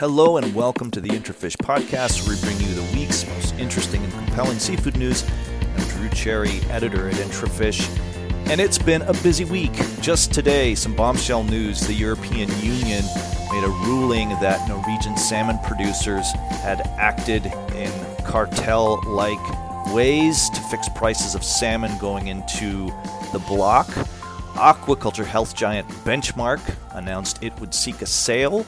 Hello and welcome to the Intrafish podcast, where we bring you the week's most interesting and compelling seafood news. I'm Drew Cherry, editor at Intrafish, and it's been a busy week. Just today, some bombshell news the European Union made a ruling that Norwegian salmon producers had acted in cartel like ways to fix prices of salmon going into the bloc. Aquaculture health giant Benchmark announced it would seek a sale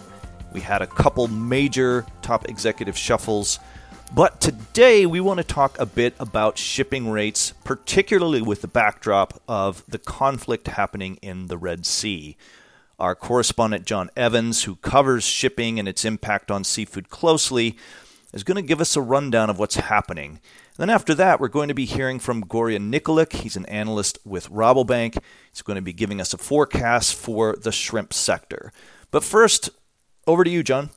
we had a couple major top executive shuffles. But today we want to talk a bit about shipping rates, particularly with the backdrop of the conflict happening in the Red Sea. Our correspondent John Evans, who covers shipping and its impact on seafood closely, is going to give us a rundown of what's happening. Then after that, we're going to be hearing from Gorjan Nikolik. He's an analyst with Rabobank. He's going to be giving us a forecast for the shrimp sector. But first, over to you, John.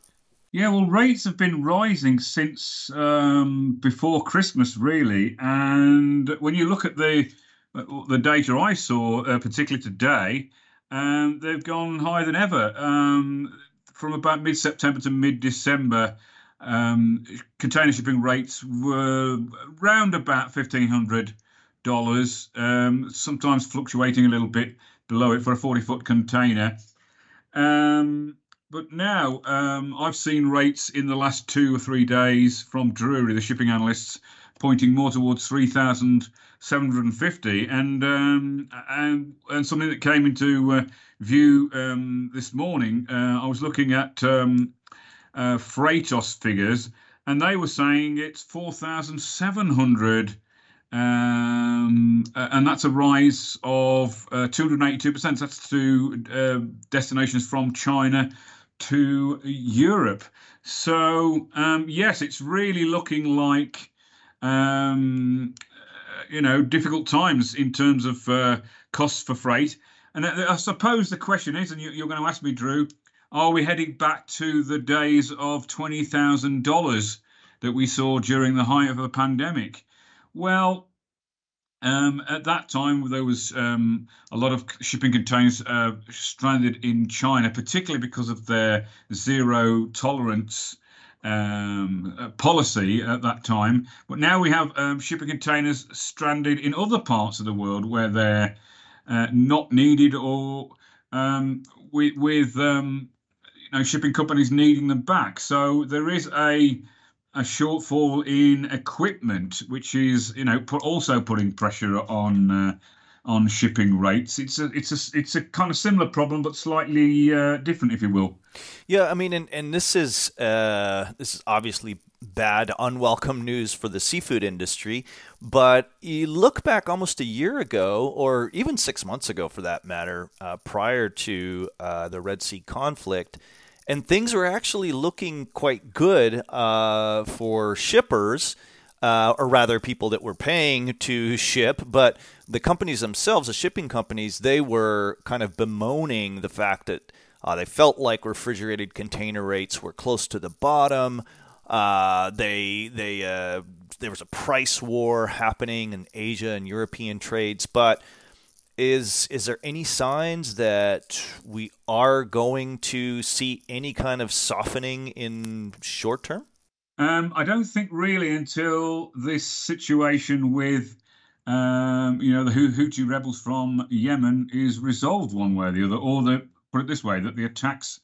Yeah, well, rates have been rising since um, before Christmas, really. And when you look at the the data I saw, uh, particularly today, um, they've gone higher than ever. Um, from about mid-September to mid-December, um, container shipping rates were around about fifteen hundred dollars, um, sometimes fluctuating a little bit below it for a forty-foot container. Um, but now um, I've seen rates in the last two or three days from Drewry, the shipping analysts, pointing more towards 3,750. And, um, and, and something that came into uh, view um, this morning, uh, I was looking at um, uh, Freightos figures, and they were saying it's 4,700. Um, and that's a rise of uh, 282%. That's to uh, destinations from China to Europe. So um, yes, it's really looking like um, you know difficult times in terms of uh, costs for freight. And I suppose the question is, and you, are going to ask me, Drew, are we heading back to the days of twenty thousand dollars that we saw during the height of the pandemic? Well, um, at that time, there was um, a lot of shipping containers uh, stranded in China, particularly because of their zero tolerance um, uh, policy at that time. But now we have um, shipping containers stranded in other parts of the world where they're uh, not needed or um, with, with um, you know, shipping companies needing them back. So there is a a shortfall in equipment, which is you know put, also putting pressure on uh, on shipping rates. It's a it's a it's a kind of similar problem, but slightly uh, different, if you will. Yeah, I mean, and and this is uh, this is obviously bad, unwelcome news for the seafood industry. But you look back almost a year ago, or even six months ago, for that matter, uh, prior to uh, the Red Sea conflict and things were actually looking quite good uh, for shippers. Uh, or rather, people that were paying to ship, but the companies themselves, the shipping companies, they were kind of bemoaning the fact that uh, they felt like refrigerated container rates were close to the bottom. Uh, they they uh, there was a price war happening in Asia and European trades, but is is there any signs that we are going to see any kind of softening in short term? Um, I don't think really until this situation with um, you know the Houthi rebels from Yemen is resolved one way or the other, or the put it this way that the attacks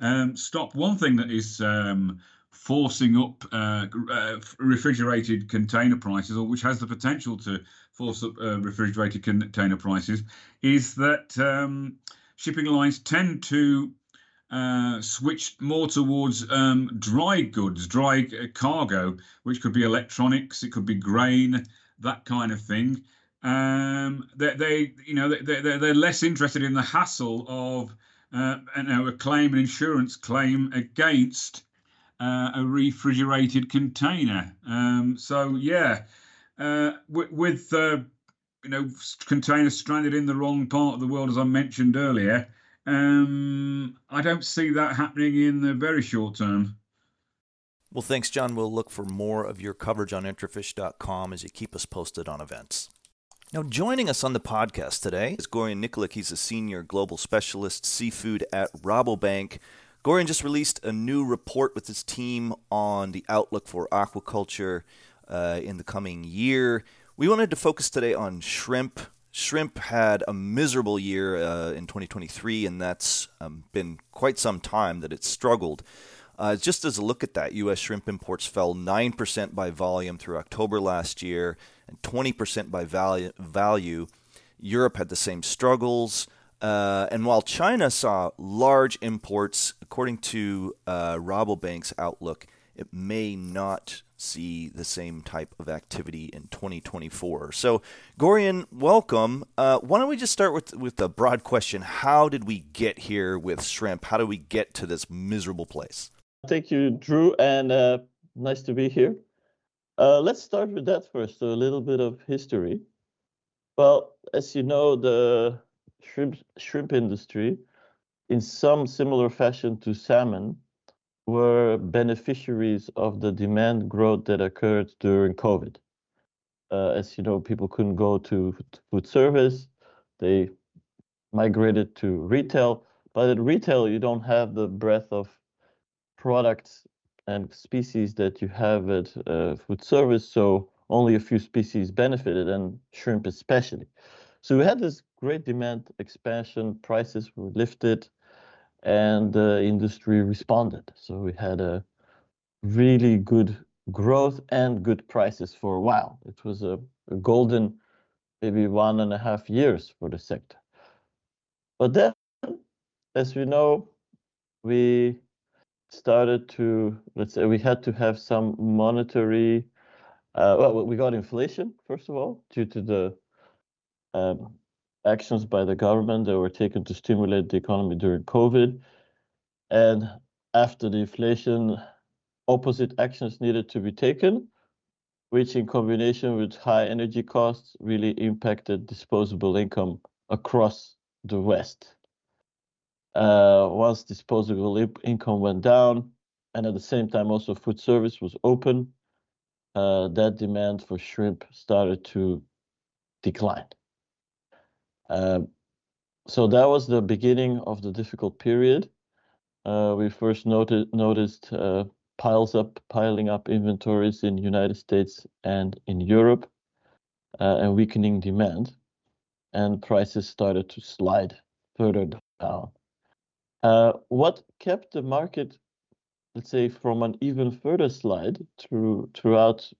um, stop. One thing that is um, forcing up uh, uh, refrigerated container prices, or which has the potential to force up uh, refrigerated container prices, is that um, shipping lines tend to uh, switch more towards um, dry goods, dry uh, cargo, which could be electronics, it could be grain, that kind of thing. Um, they, they, you know, they, they're, they're less interested in the hassle of, uh, you know, a claim, an insurance claim against uh, a refrigerated container. Um, so yeah, uh, with, with uh, you know containers stranded in the wrong part of the world, as I mentioned earlier, um, I don't see that happening in the very short term. Well, thanks, John. We'll look for more of your coverage on Intrafish.com as you keep us posted on events. Now, joining us on the podcast today is Gorjan Nikolik. He's a senior global specialist seafood at Rabobank. Gorjan just released a new report with his team on the outlook for aquaculture uh, in the coming year. We wanted to focus today on shrimp. Shrimp had a miserable year uh, in 2023, and that's um, been quite some time that it's struggled. Uh, just as a look at that, U.S. shrimp imports fell 9% by volume through October last year and 20% by value. value. Europe had the same struggles. Uh, and while China saw large imports, according to uh, Rabobank's outlook, it may not see the same type of activity in 2024. So, Gorjan, welcome. Uh, why don't we just start with with the broad question: How did we get here with shrimp? How did we get to this miserable place? Thank you, Drew, and uh, nice to be here. Uh, let's start with that first. So a little bit of history. Well, as you know, the shrimp shrimp industry, in some similar fashion to salmon, were beneficiaries of the demand growth that occurred during COVID. Uh, as you know, people couldn't go to food service, they migrated to retail. But at retail, you don't have the breadth of products and species that you have at uh, food service. So only a few species benefited, and shrimp especially. So we had this great demand expansion, prices were lifted, and the industry responded. So we had a really good growth and good prices for a while. It was a, a golden, maybe one and a half years for the sector. But then, as we know, we started to, let's say, we had to have some monetary, uh, well, we got inflation, first of all, due to the um, actions by the government that were taken to stimulate the economy during COVID. And after the inflation, opposite actions needed to be taken, which in combination with high energy costs really impacted disposable income across the West. Uh, once disposable income went down, and at the same time also food service was open, uh, that demand for shrimp started to decline. Um, so that was the beginning of the difficult period. Uh, we first noted, noticed uh, piles up, piling up inventories in United States and in Europe, uh, and weakening demand, and prices started to slide further down. Uh, what kept the market, let's say, from an even further slide through throughout,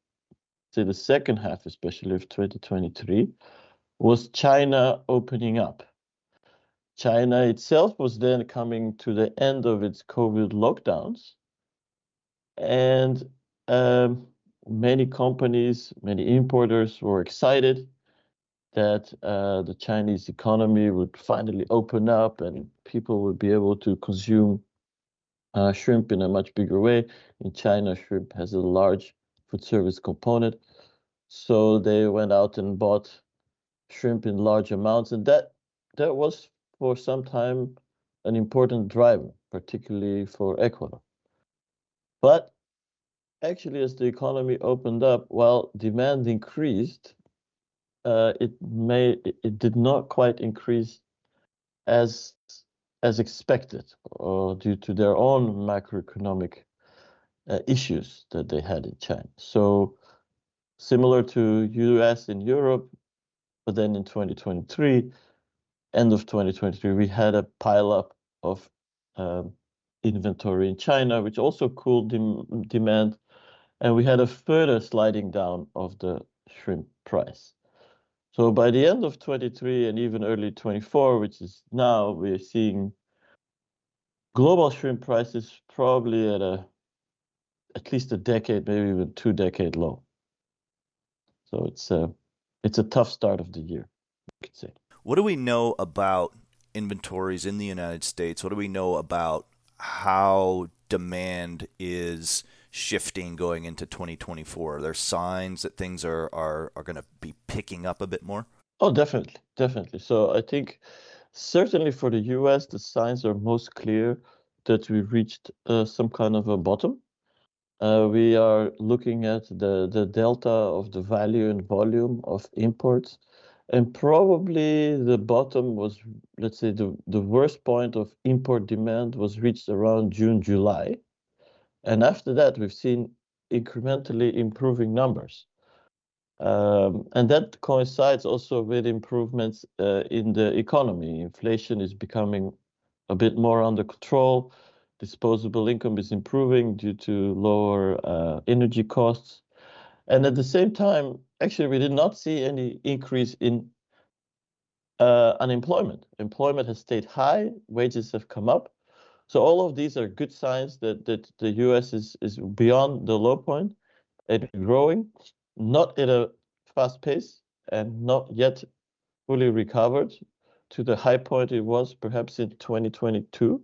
say, the second half, especially of 2023, was China opening up. China itself was then coming to the end of its COVID lockdowns. And um, many companies, many importers were excited that uh, the Chinese economy would finally open up and people would be able to consume uh, shrimp in a much bigger way. In China, shrimp has a large food service component. So they went out and bought shrimp in large amounts, and that that was for some time an important driver, particularly for Ecuador. But actually, as the economy opened up, while demand increased, uh, it may it did not quite increase as as expected, or due to their own macroeconomic uh, issues that they had in China. So, similar to U.S. and Europe, but then in 2023, end of 2023, we had a pile up of um, inventory in China, which also cooled dem- demand. And we had a further sliding down of the shrimp price. So by the end of 23 and even early 24, which is now, we're seeing global shrimp prices probably at a at least a decade, maybe even two decade low. So it's uh, it's a tough start of the year, you could say. What do we know about inventories in the United States? What do we know about how demand is shifting going into 2024? Are there signs that things are, are, are going to be picking up a bit more? Oh, definitely. Definitely. So I think certainly for the US, the signs are most clear that we reached uh, some kind of a bottom we are looking at the, delta of the value and volume of imports and probably the bottom was, let's say, the, the worst point of import demand was reached around June, July. And after that, we've seen incrementally improving numbers. Um, and that coincides also with improvements uh, in the economy. Inflation is becoming a bit more under control. Disposable income is improving due to lower uh, energy costs. And at the same time, actually, we did not see any increase in uh, unemployment. Employment has stayed high, wages have come up. So all of these are good signs that, that the US is, is beyond the low point and growing, not at a fast pace and not yet fully recovered to the high point it was perhaps in 2022,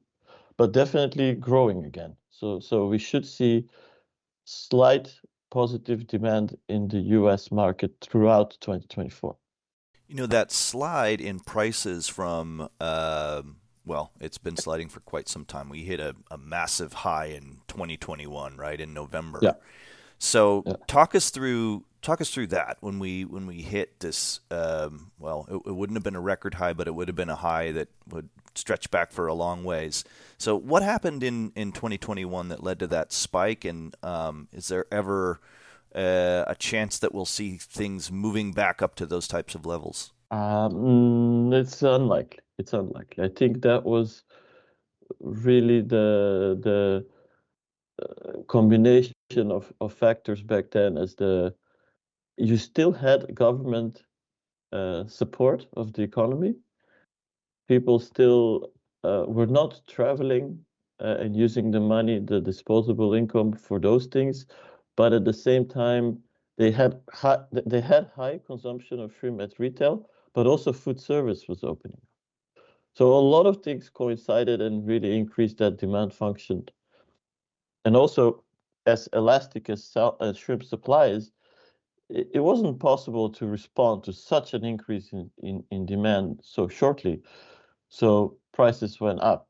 but definitely growing again. So, so we should see slight positive demand in the US market throughout 2024. You know, that slide in prices from, uh, well, it's been sliding for quite some time. We hit a, a massive high in 2021, right, in November. Yeah. So talk us through talk us through that when we when we hit this. Um, well, it, it, wouldn't have been a record high, but it would have been a high that would stretch back for a long ways. So what happened in in 2021 that led to that spike? And um, is there ever uh, a chance that we'll see things moving back up to those types of levels? Um, it's unlikely. It's unlikely. I think that was really the the uh, combination of, of factors back then as the you still had government uh, support of the economy. People still uh, were not traveling uh, and using the money, the disposable income for those things, but at the same time they had high, they had high consumption of shrimp at retail, but also food service was opening. So a lot of things coincided and really increased that demand function. And also, as elastic as, as shrimp it, it wasn't possible to respond to such an increase in, in, in demand so shortly. So prices went up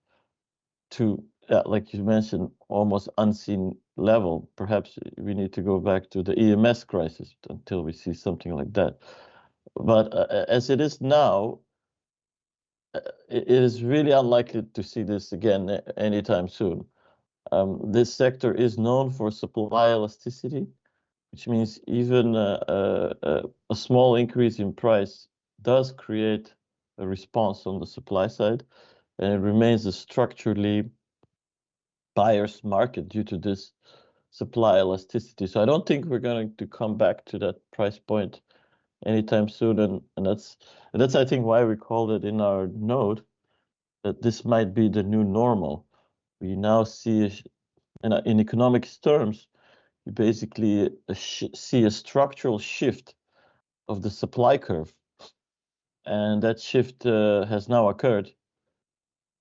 to, uh, like you mentioned, almost unseen level. Perhaps we need to go back to the EMS crisis until we see something like that. But uh, as it is now, uh, it is really unlikely to see this again anytime soon. Um, this sector is known for supply elasticity, which means even a, a, a, small increase in price does create response on the supply side, and it remains a structurally buyer's market due to this supply elasticity. So I don't think we're going to come back to that price point anytime soon, and, and that's and that's I think why we called it in our note that this might be the new normal. We now see in, in economics terms you basically uh, see a structural shift of the supply curve. And that shift uh, has now occurred.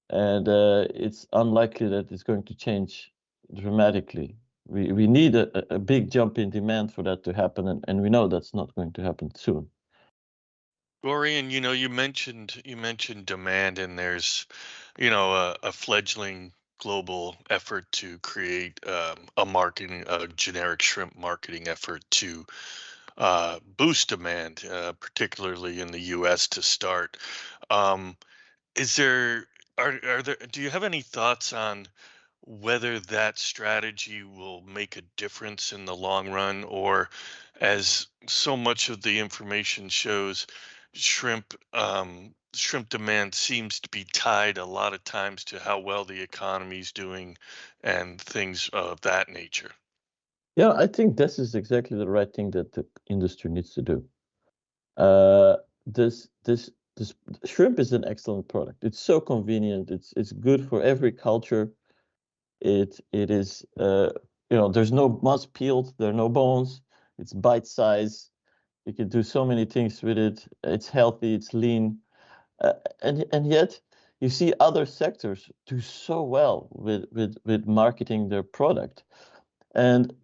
And uh, it's unlikely that it's going to change dramatically. We, we need a, a big jump in demand for that to happen, and, and we know that's not going to happen soon. Gorjan, you know, you mentioned you mentioned demand, and there's, you know, a, a fledgling global effort to create um, a marketing, a generic shrimp marketing effort to uh, boost demand, uh, particularly in the U.S. to start. Um, is there are are there? Do you have any thoughts on whether that strategy will make a difference in the long run, or as so much of the information shows, shrimp um, shrimp demand seems to be tied a lot of times to how well the economy is doing and things of that nature. Yeah, I think this is exactly the right thing that the industry needs to do. Uh, this this this shrimp is an excellent product. It's so convenient. It's it's good for every culture. It it is uh, you know there's no must peeled. There are no bones. It's bite size. You can do so many things with it. It's healthy. It's lean. Uh, and and yet you see other sectors do so well with with with marketing their product, and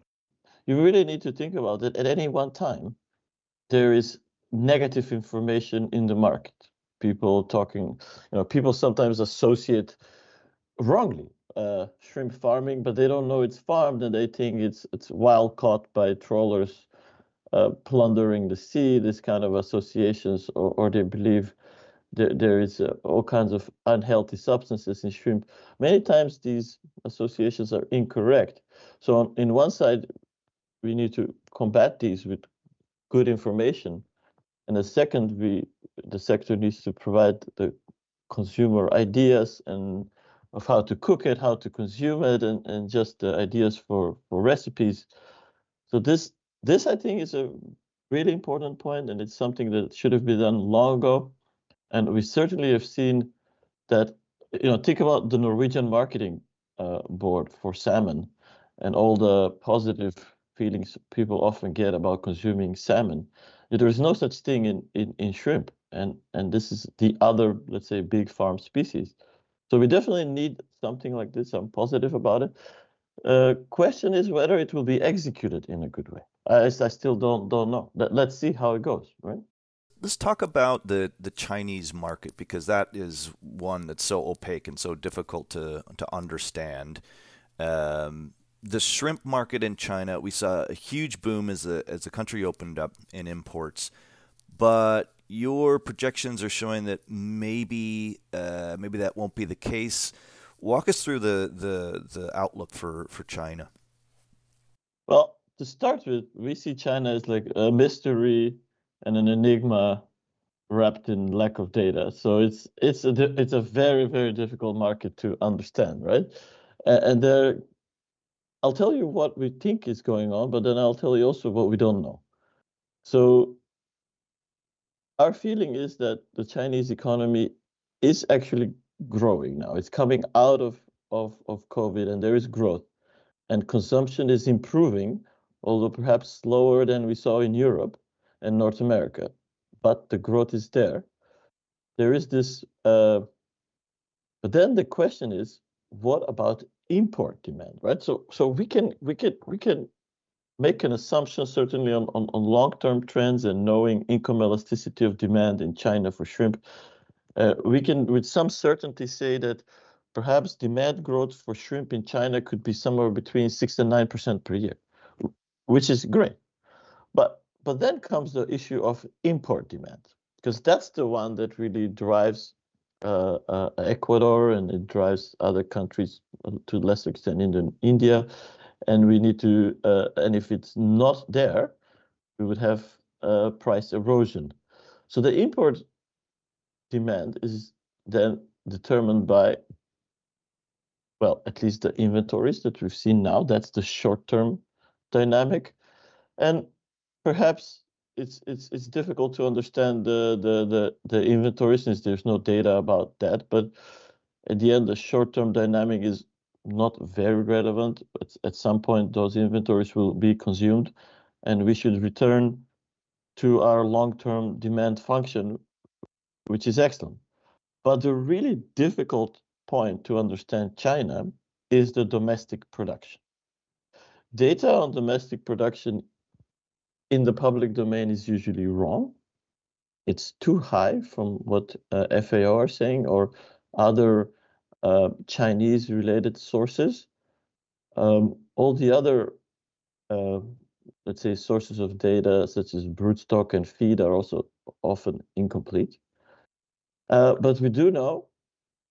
you really need to think about it. At any one time, there is negative information in the market. People talking, you know, people sometimes associate wrongly uh, shrimp farming, but they don't know it's farmed and they think it's it's wild caught by trawlers uh, plundering the sea, this kind of associations, or, or they believe there, there is uh, all kinds of unhealthy substances in shrimp. Many times these associations are incorrect. So on, in one side, we need to combat these with good information, and the second, we the sector needs to provide the consumer ideas and of how to cook it, how to consume it, and, and just the ideas for, for recipes. So this this I think is a really important point, and it's something that should have been done long ago. And we certainly have seen that, you know, think about the Norwegian marketing uh, board for salmon and all the positive feelings people often get about consuming salmon. There is no such thing in, in, in shrimp. And, and this is the other, let's say, big farm species. So we definitely need something like this. I'm positive about it. Uh, question is whether it will be executed in a good way. I, I still don't don't know. Let's see how it goes, right? Let's talk about the, the Chinese market because that is one that's so opaque and so difficult to to understand. Um, the shrimp market in China, we saw a huge boom as the as the country opened up in imports, but your projections are showing that maybe uh, maybe that won't be the case. Walk us through the the the outlook for for China. Well, to start with, we see China as like a mystery and an enigma wrapped in lack of data. So it's it's a it's a very very difficult market to understand, right? And there, I'll tell you what we think is going on, but then I'll tell you also what we don't know. So our feeling is that the Chinese economy is actually growing now. It's coming out of of of COVID, and there is growth, and consumption is improving, although perhaps slower than we saw in Europe and North America, but the growth is there. There is this, uh, but then the question is, what about import demand, right? So, so we can we can we can make an assumption certainly on, on, on long-term trends and knowing income elasticity of demand in China for shrimp. Uh, we can with some certainty say that perhaps demand growth for shrimp in China could be somewhere between six and nine percent per year, which is great. But but then comes the issue of import demand, because that's the one that really drives uh, uh, Ecuador and it drives other countries uh, to lesser extent in India. And we need to, uh, and if it's not there, we would have uh, price erosion. So the import demand is then determined by, well, at least the inventories that we've seen now. That's the short-term dynamic. And perhaps it's it's it's difficult to understand the the the the inventory since there's no data about that. But at the end, the short-term dynamic is not very relevant. But at some point, those inventories will be consumed, and we should return to our long-term demand function, which is excellent. But the really difficult point to understand China is the domestic production. Data on domestic production in the public domain is usually wrong. It's too high from what uh, FAO are saying or other uh, Chinese related sources. Um, all the other, uh, let's say, sources of data, such as broodstock and feed, are also often incomplete. Uh, but we do know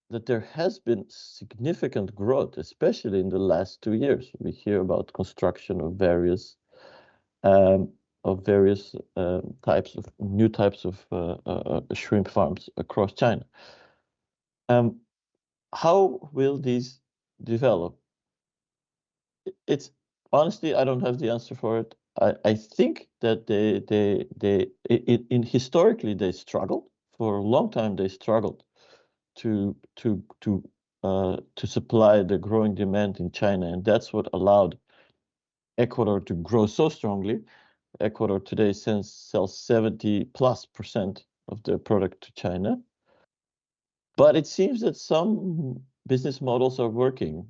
that there has been significant growth, especially in the last two years. We hear about construction of various um, of various uh, types of new types of uh, uh, shrimp farms across China. Um, how will these develop? It's honestly, I don't have the answer for it. I, I think that they they they in, in historically they struggled for a long time. They struggled to to to uh, to supply the growing demand in China, and that's what allowed Ecuador to grow so strongly Ecuador today sends, sells 70 plus percent of their product to China. But it seems that some business models are working,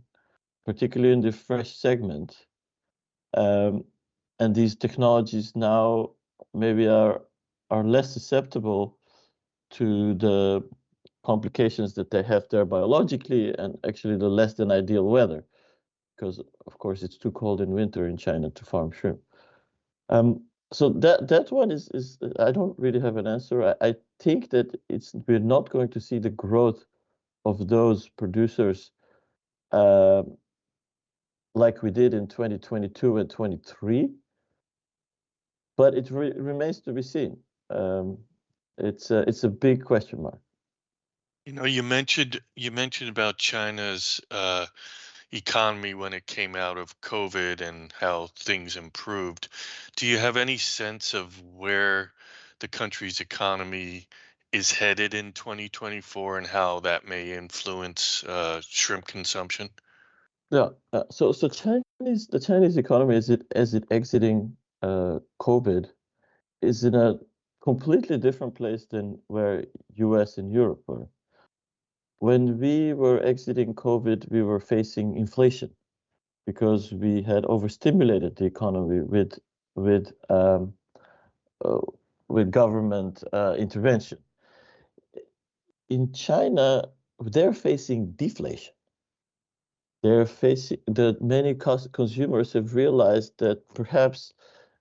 particularly in the fresh segment. Um, and these technologies now maybe are are less susceptible to the complications that they have there biologically and actually the less than ideal weather because of course it's too cold in winter in China to farm shrimp. Um, so that that one is is I don't really have an answer. I, I think that it's we're not going to see the growth of those producers uh, like we did in 2022 and 23, but it re remains to be seen. Um, it's a, it's a big question mark. You know, you mentioned you mentioned about China's uh, economy when it came out of COVID and how things improved. Do you have any sense of where the country's economy is headed in 2024 and how that may influence uh, shrimp consumption? Yeah. Uh, so so Chinese the Chinese economy as it as it exiting uh, COVID is in a completely different place than where US and Europe were when we were exiting COVID, we were facing inflation because we had overstimulated the economy with with um, uh, with government uh, intervention. In China, they're facing deflation. They're facing that many consumers have realized that perhaps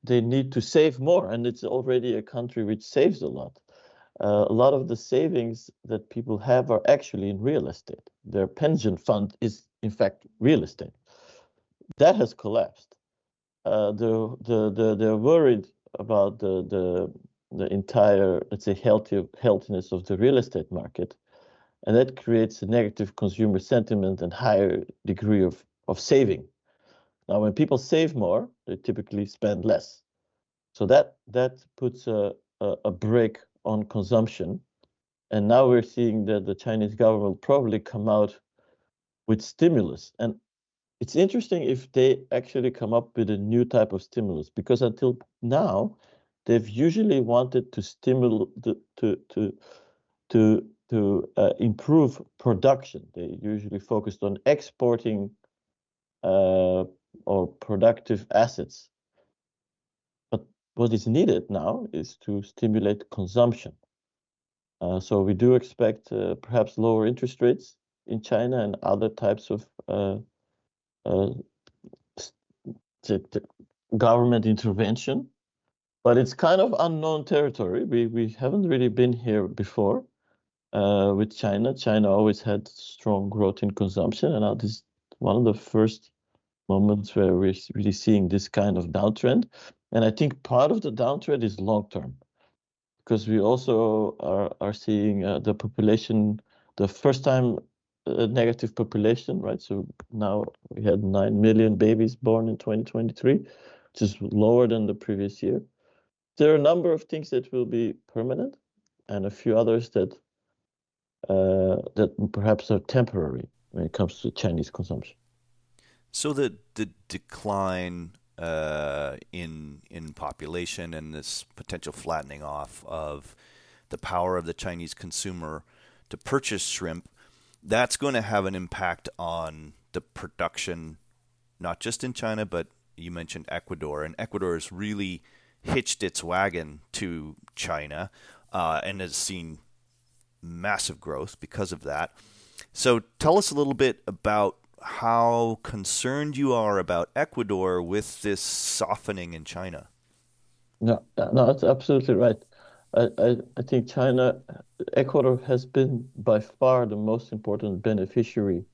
they need to save more, and it's already a country which saves a lot uh, a lot of the savings that people have are actually in real estate. Their pension fund is, in fact, real estate. That has collapsed. Uh, the, the, the, they're worried about the, the, the entire, let's say, healthy, healthiness of the real estate market. And that creates a negative consumer sentiment and higher degree of, of saving. Now, when people save more, they typically spend less. So that that puts a, a, a brake on consumption. And now we're seeing that the Chinese government will probably come out with stimulus. And it's interesting if they actually come up with a new type of stimulus, because until now, they've usually wanted to stimulate to to to to uh, improve production. They usually focused on exporting uh, or productive assets what is needed now is to stimulate consumption. Uh, so we do expect uh, perhaps lower interest rates in China and other types of uh, uh government intervention, but it's kind of unknown territory. We we haven't really been here before uh, with China. China always had strong growth in consumption, and now this is one of the first moments where we're really seeing this kind of downtrend. And I think part of the downtrend is long term, because we also are, are seeing uh, the population, the first time uh, negative population, right? So now we had 9 million babies born in 2023, which is lower than the previous year. There are a number of things that will be permanent and a few others that uh, that perhaps are temporary when it comes to Chinese consumption. So the the decline uh, in in population and this potential flattening off of the power of the Chinese consumer to purchase shrimp, that's going to have an impact on the production, not just in China, but you mentioned Ecuador, and Ecuador has really hitched its wagon to China uh, and has seen massive growth because of that. So tell us a little bit about how concerned you are about Ecuador with this softening in China. No, no, that's absolutely right. I, I, I think China, Ecuador has been by far the most important beneficiary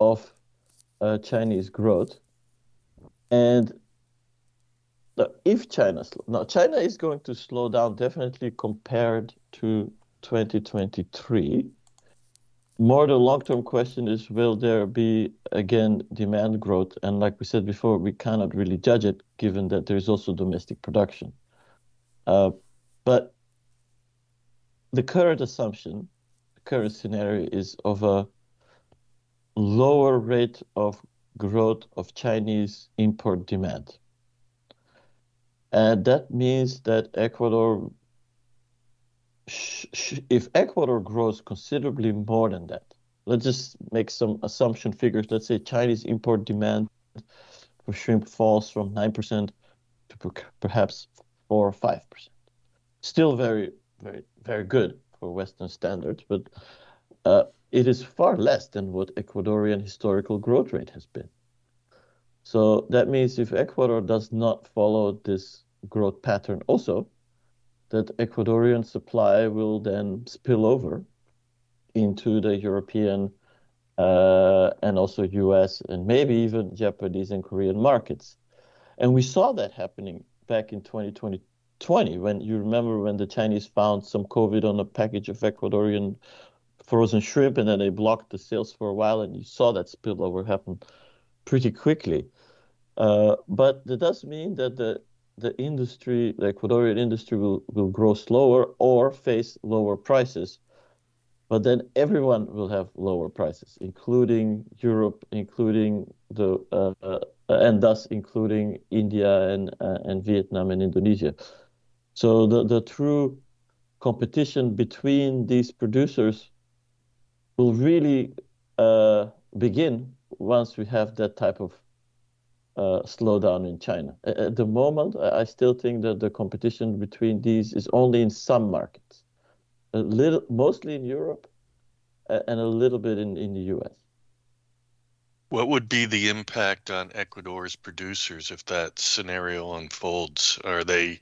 of uh, Chinese growth. And if China, now China is going to slow down definitely compared to 2023 more the long-term question is, will there be, again, demand growth? And like we said before, we cannot really judge it, given that there is also domestic production. Uh, but the current assumption, current scenario is of a lower rate of growth of Chinese import demand. And that means that Ecuador if Ecuador grows considerably more than that, let's just make some assumption figures. Let's say Chinese import demand for shrimp falls from 9% to perhaps 4 or 5%. Still very, very, very good for Western standards, but uh, it is far less than what Ecuadorian historical growth rate has been. So that means if Ecuador does not follow this growth pattern also that Ecuadorian supply will then spill over into the European uh, and also US and maybe even Japanese and Korean markets. And we saw that happening back in 2020 when you remember when the Chinese found some COVID on a package of Ecuadorian frozen shrimp and then they blocked the sales for a while and you saw that spillover happen pretty quickly. Uh, but that does mean that the the industry, the Ecuadorian industry, will, will grow slower or face lower prices. But then everyone will have lower prices, including Europe, including the uh, uh, and thus including India and uh, and Vietnam and Indonesia. So the the true competition between these producers will really uh, begin once we have that type of uh, slowdown in China. At the moment, I still think that the competition between these is only in some markets, a little, mostly in Europe, and a little bit in, in the U.S. What would be the impact on Ecuador's producers if that scenario unfolds? Are they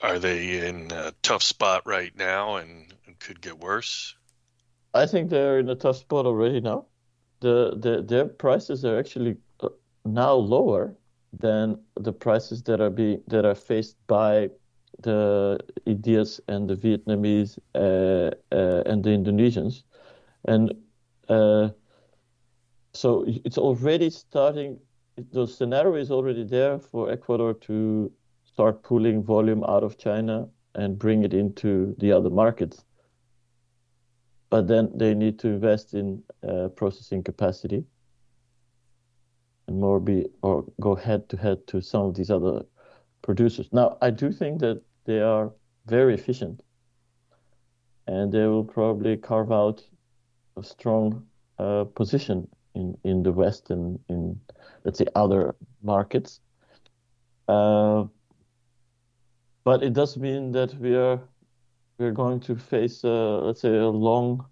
are they in a tough spot right now and, and could get worse? I think they're in a tough spot already now. The, the their prices are actually now lower than the prices that are being that are faced by the Indians and the Vietnamese uh, uh, and the Indonesians, and uh, so it's already starting. The scenario is already there for Ecuador to start pulling volume out of China and bring it into the other markets. But then they need to invest in uh, processing capacity and more be or go head to head to some of these other producers. Now, I do think that they are very efficient, and they will probably carve out a strong uh, position in in the West and in let's say other markets. Uh, but it does mean that we are we're going to face uh, let's say a long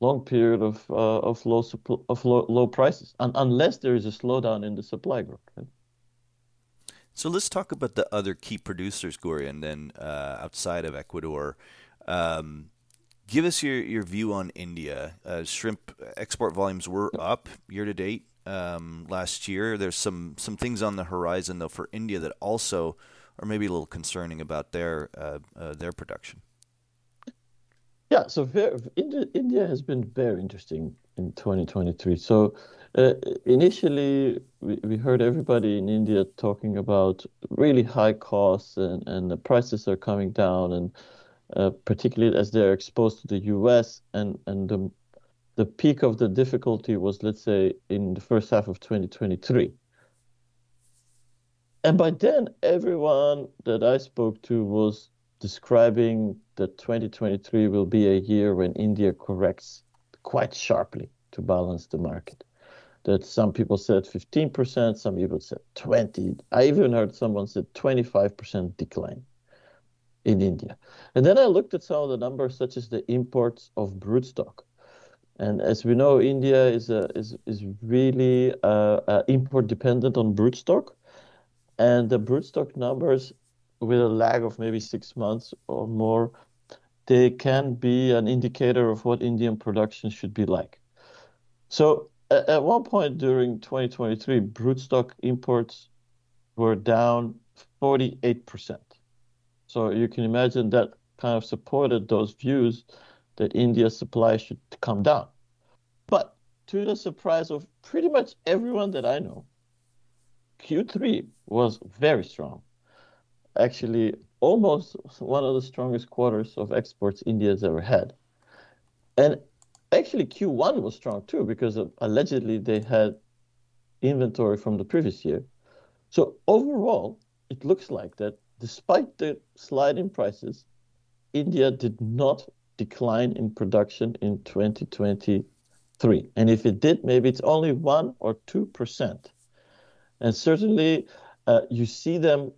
long period of uh, of low of low, low prices, un- unless there is a slowdown in the supply growth. Right? So let's talk about the other key producers, Gorjan, then uh, outside of Ecuador. Um, give us your, your view on India. Uh, shrimp export volumes were up year to date um, last year. There's some some things on the horizon though for India that also are maybe a little concerning about their uh, uh, their production. Yeah, so very, India, India has been very interesting in 2023. So uh, initially, we, we heard everybody in India talking about really high costs and, and the prices are coming down, and uh, particularly as they're exposed to the US, and, and the, the peak of the difficulty was, let's say, in the first half of 2023. And by then, everyone that I spoke to was describing that 2023 will be a year when India corrects quite sharply to balance the market. That some people said 15%, some people said 20. I even heard someone said 25% decline in India. And then I looked at some of the numbers, such as the imports of broodstock. And as we know, India is a, is is really uh, uh, import dependent on broodstock, and the broodstock numbers with a lag of maybe six months or more, they can be an indicator of what Indian production should be like. So at, at one point during 2023, broodstock imports were down 48%. So you can imagine that kind of supported those views that India's supply should come down. But to the surprise of pretty much everyone that I know, Q3 was very strong actually almost one of the strongest quarters of exports India's ever had. And actually, Q1 was strong too because allegedly they had inventory from the previous year. So overall, it looks like that despite the slide in prices, India did not decline in production in 2023. And if it did, maybe it's only 1 or 2%. And certainly, uh, you see them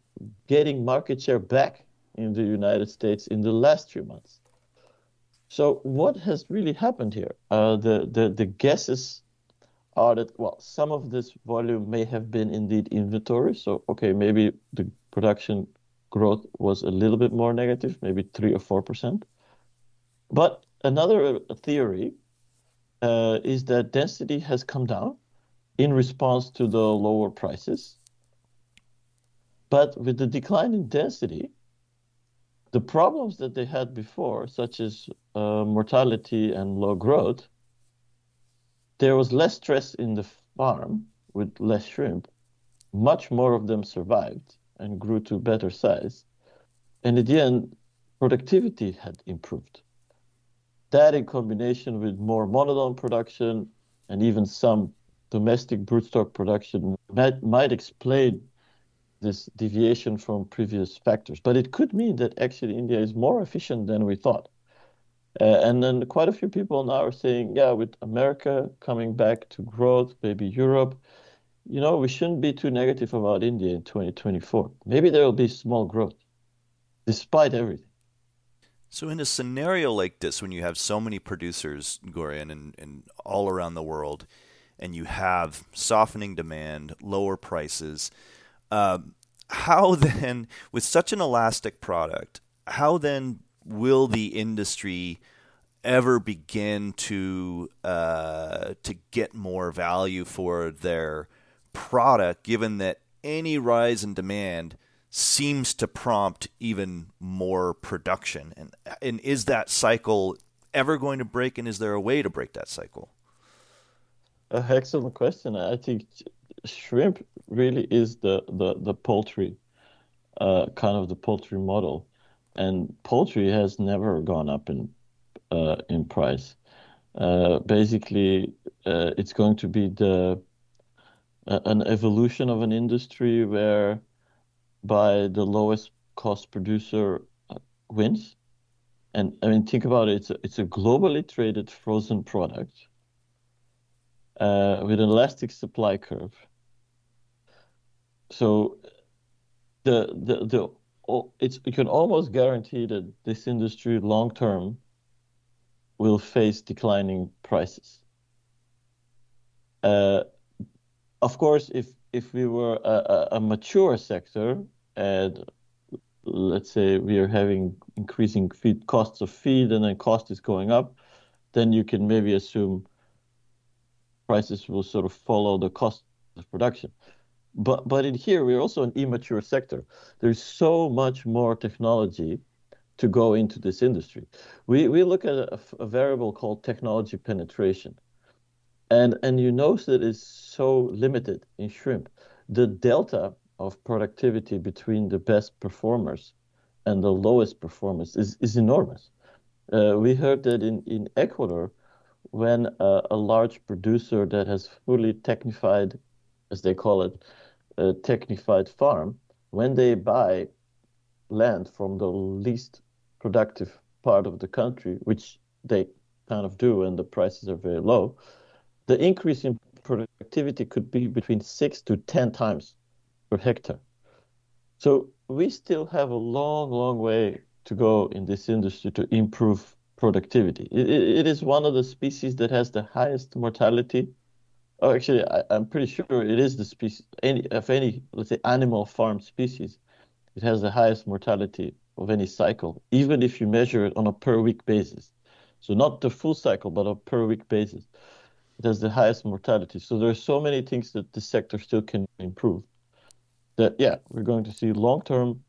getting market share back in the United States in the last few months. So what has really happened here? Uh, the, the, the guesses are that, well, some of this volume may have been indeed inventory. So, okay, maybe the production growth was a little bit more negative, maybe 3 or 4%. But another theory uh, is that density has come down in response to the lower prices. But with the decline in density, the problems that they had before, such as uh, mortality and low growth, there was less stress in the farm with less shrimp. Much more of them survived and grew to better size. And at the end, productivity had improved. That in combination with more monodon production and even some domestic broodstock production might, might explain this deviation from previous factors. But it could mean that actually India is more efficient than we thought. Uh, and then quite a few people now are saying, yeah, with America coming back to growth, maybe Europe, you know, we shouldn't be too negative about India in 2024. Maybe there will be small growth despite everything. So, in a scenario like this, when you have so many producers, Gorjan, and, and all around the world, and you have softening demand, lower prices, um, how then, with such an elastic product, how then will the industry ever begin to uh, to get more value for their product, given that any rise in demand seems to prompt even more production? And and is that cycle ever going to break? And is there a way to break that cycle? Uh, excellent question. I think shrimp really is the the the poultry, uh, kind of the poultry model, and poultry has never gone up in uh, in price. Uh, basically, uh, it's going to be the an evolution of an industry where by the lowest cost producer uh, wins. And I mean, think about it. It's a, it's a globally traded frozen product uh, with an elastic supply curve. So the the the it's you can almost guarantee that this industry long term will face declining prices. Uh, of course, if if we were a, a, mature sector and let's say we are having increasing feed costs of feed and then cost is going up, then you can maybe assume prices will sort of follow the cost of production. But but in here we're also an immature sector. There's so much more technology to go into this industry. We we look at a, a variable called technology penetration, and and you notice that it's so limited in shrimp. The delta of productivity between the best performers and the lowest performers is is enormous. Uh, we heard that in in Ecuador, when a, a large producer that has fully technified, as they call it, a technified farm, when they buy land from the least productive part of the country, which they kind of do, and the prices are very low, the increase in productivity could be between six to 10 times per hectare. So we still have a long, long way to go in this industry to improve productivity. it, it is one of the species that has the highest mortality Oh, actually, I, am pretty sure it is the species any of any let's say animal farm species. It has the highest mortality of any cycle, even if you measure it on a per week basis. So not the full cycle, but a per week basis. It has the highest mortality. So there are so many things that the sector still can improve. That yeah, we're going to see long term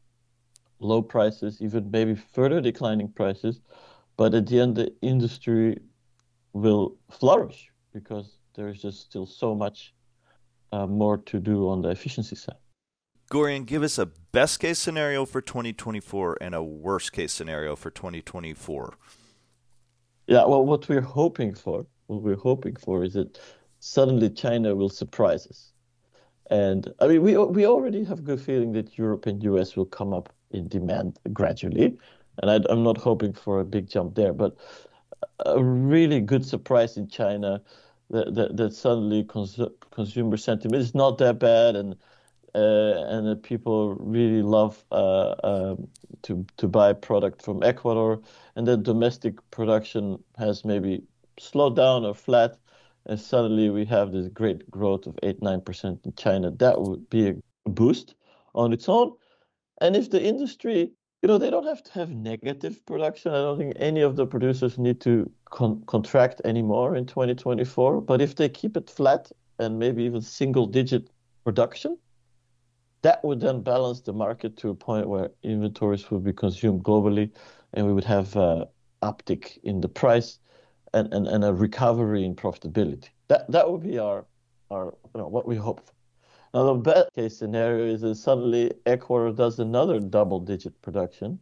low prices, even maybe further declining prices, but at the end the industry will flourish because there's just still so much uh, more to do on the efficiency side. Gorjan, give us a best case scenario for 2024 and a worst case scenario for 2024. Yeah, well, what we're hoping for, what we're hoping for is that suddenly China will surprise us. And I mean, we we already have a good feeling that Europe and US will come up in demand gradually, and I, I'm not hoping for a big jump there, but a really good surprise in China that, that, that suddenly cons- consumer sentiment is not that bad and uh, and that people really love uh, um, to to buy product from Ecuador, and that domestic production has maybe slowed down or flat, and suddenly we have this great growth of eight nine percent in China. That would be a boost on its own, and if the industry, you know, they don't have to have negative production. I don't think any of the producers need to con- contract anymore in 2024. But if they keep it flat and maybe even single digit production, that would then balance the market to a point where inventories would be consumed globally and we would have a uptick in the price and, and, and a recovery in profitability. That that would be our our you know what we hope for. Now the best case scenario is that suddenly Ecuador does another double digit production,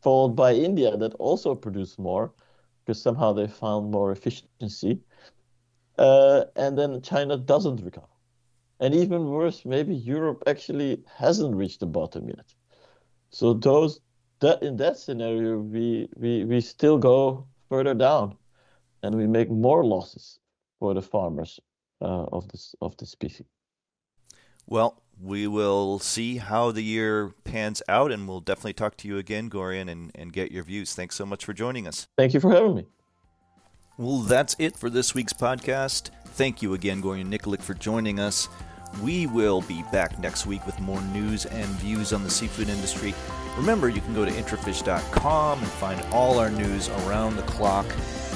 followed by India that also produce more because somehow they found more efficiency. Uh, and then China doesn't recover. And even worse, maybe Europe actually hasn't reached the bottom yet. So those that in that scenario, we we we still go further down, and we make more losses for the farmers uh, of this of the species. Well, we will see how the year pans out, and we'll definitely talk to you again, Gorjan, and, and get your views. Thanks so much for joining us. Thank you for having me. Well, that's it for this week's podcast. Thank you again, Gorjan Nikolik, for joining us. We will be back next week with more news and views on the seafood industry. Remember, you can go to intrafish.com and find all our news around the clock.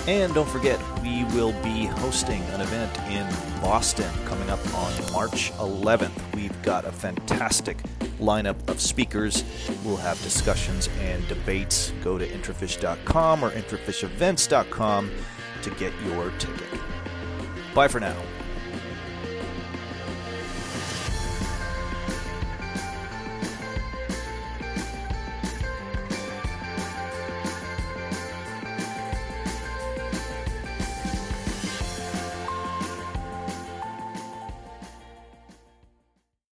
And don't forget, we will be hosting an event in Boston coming up on March 11th. We've got a fantastic lineup of speakers. We'll have discussions and debates. Go to intrafish.com or intrafishevents.com to get your ticket. Bye for now.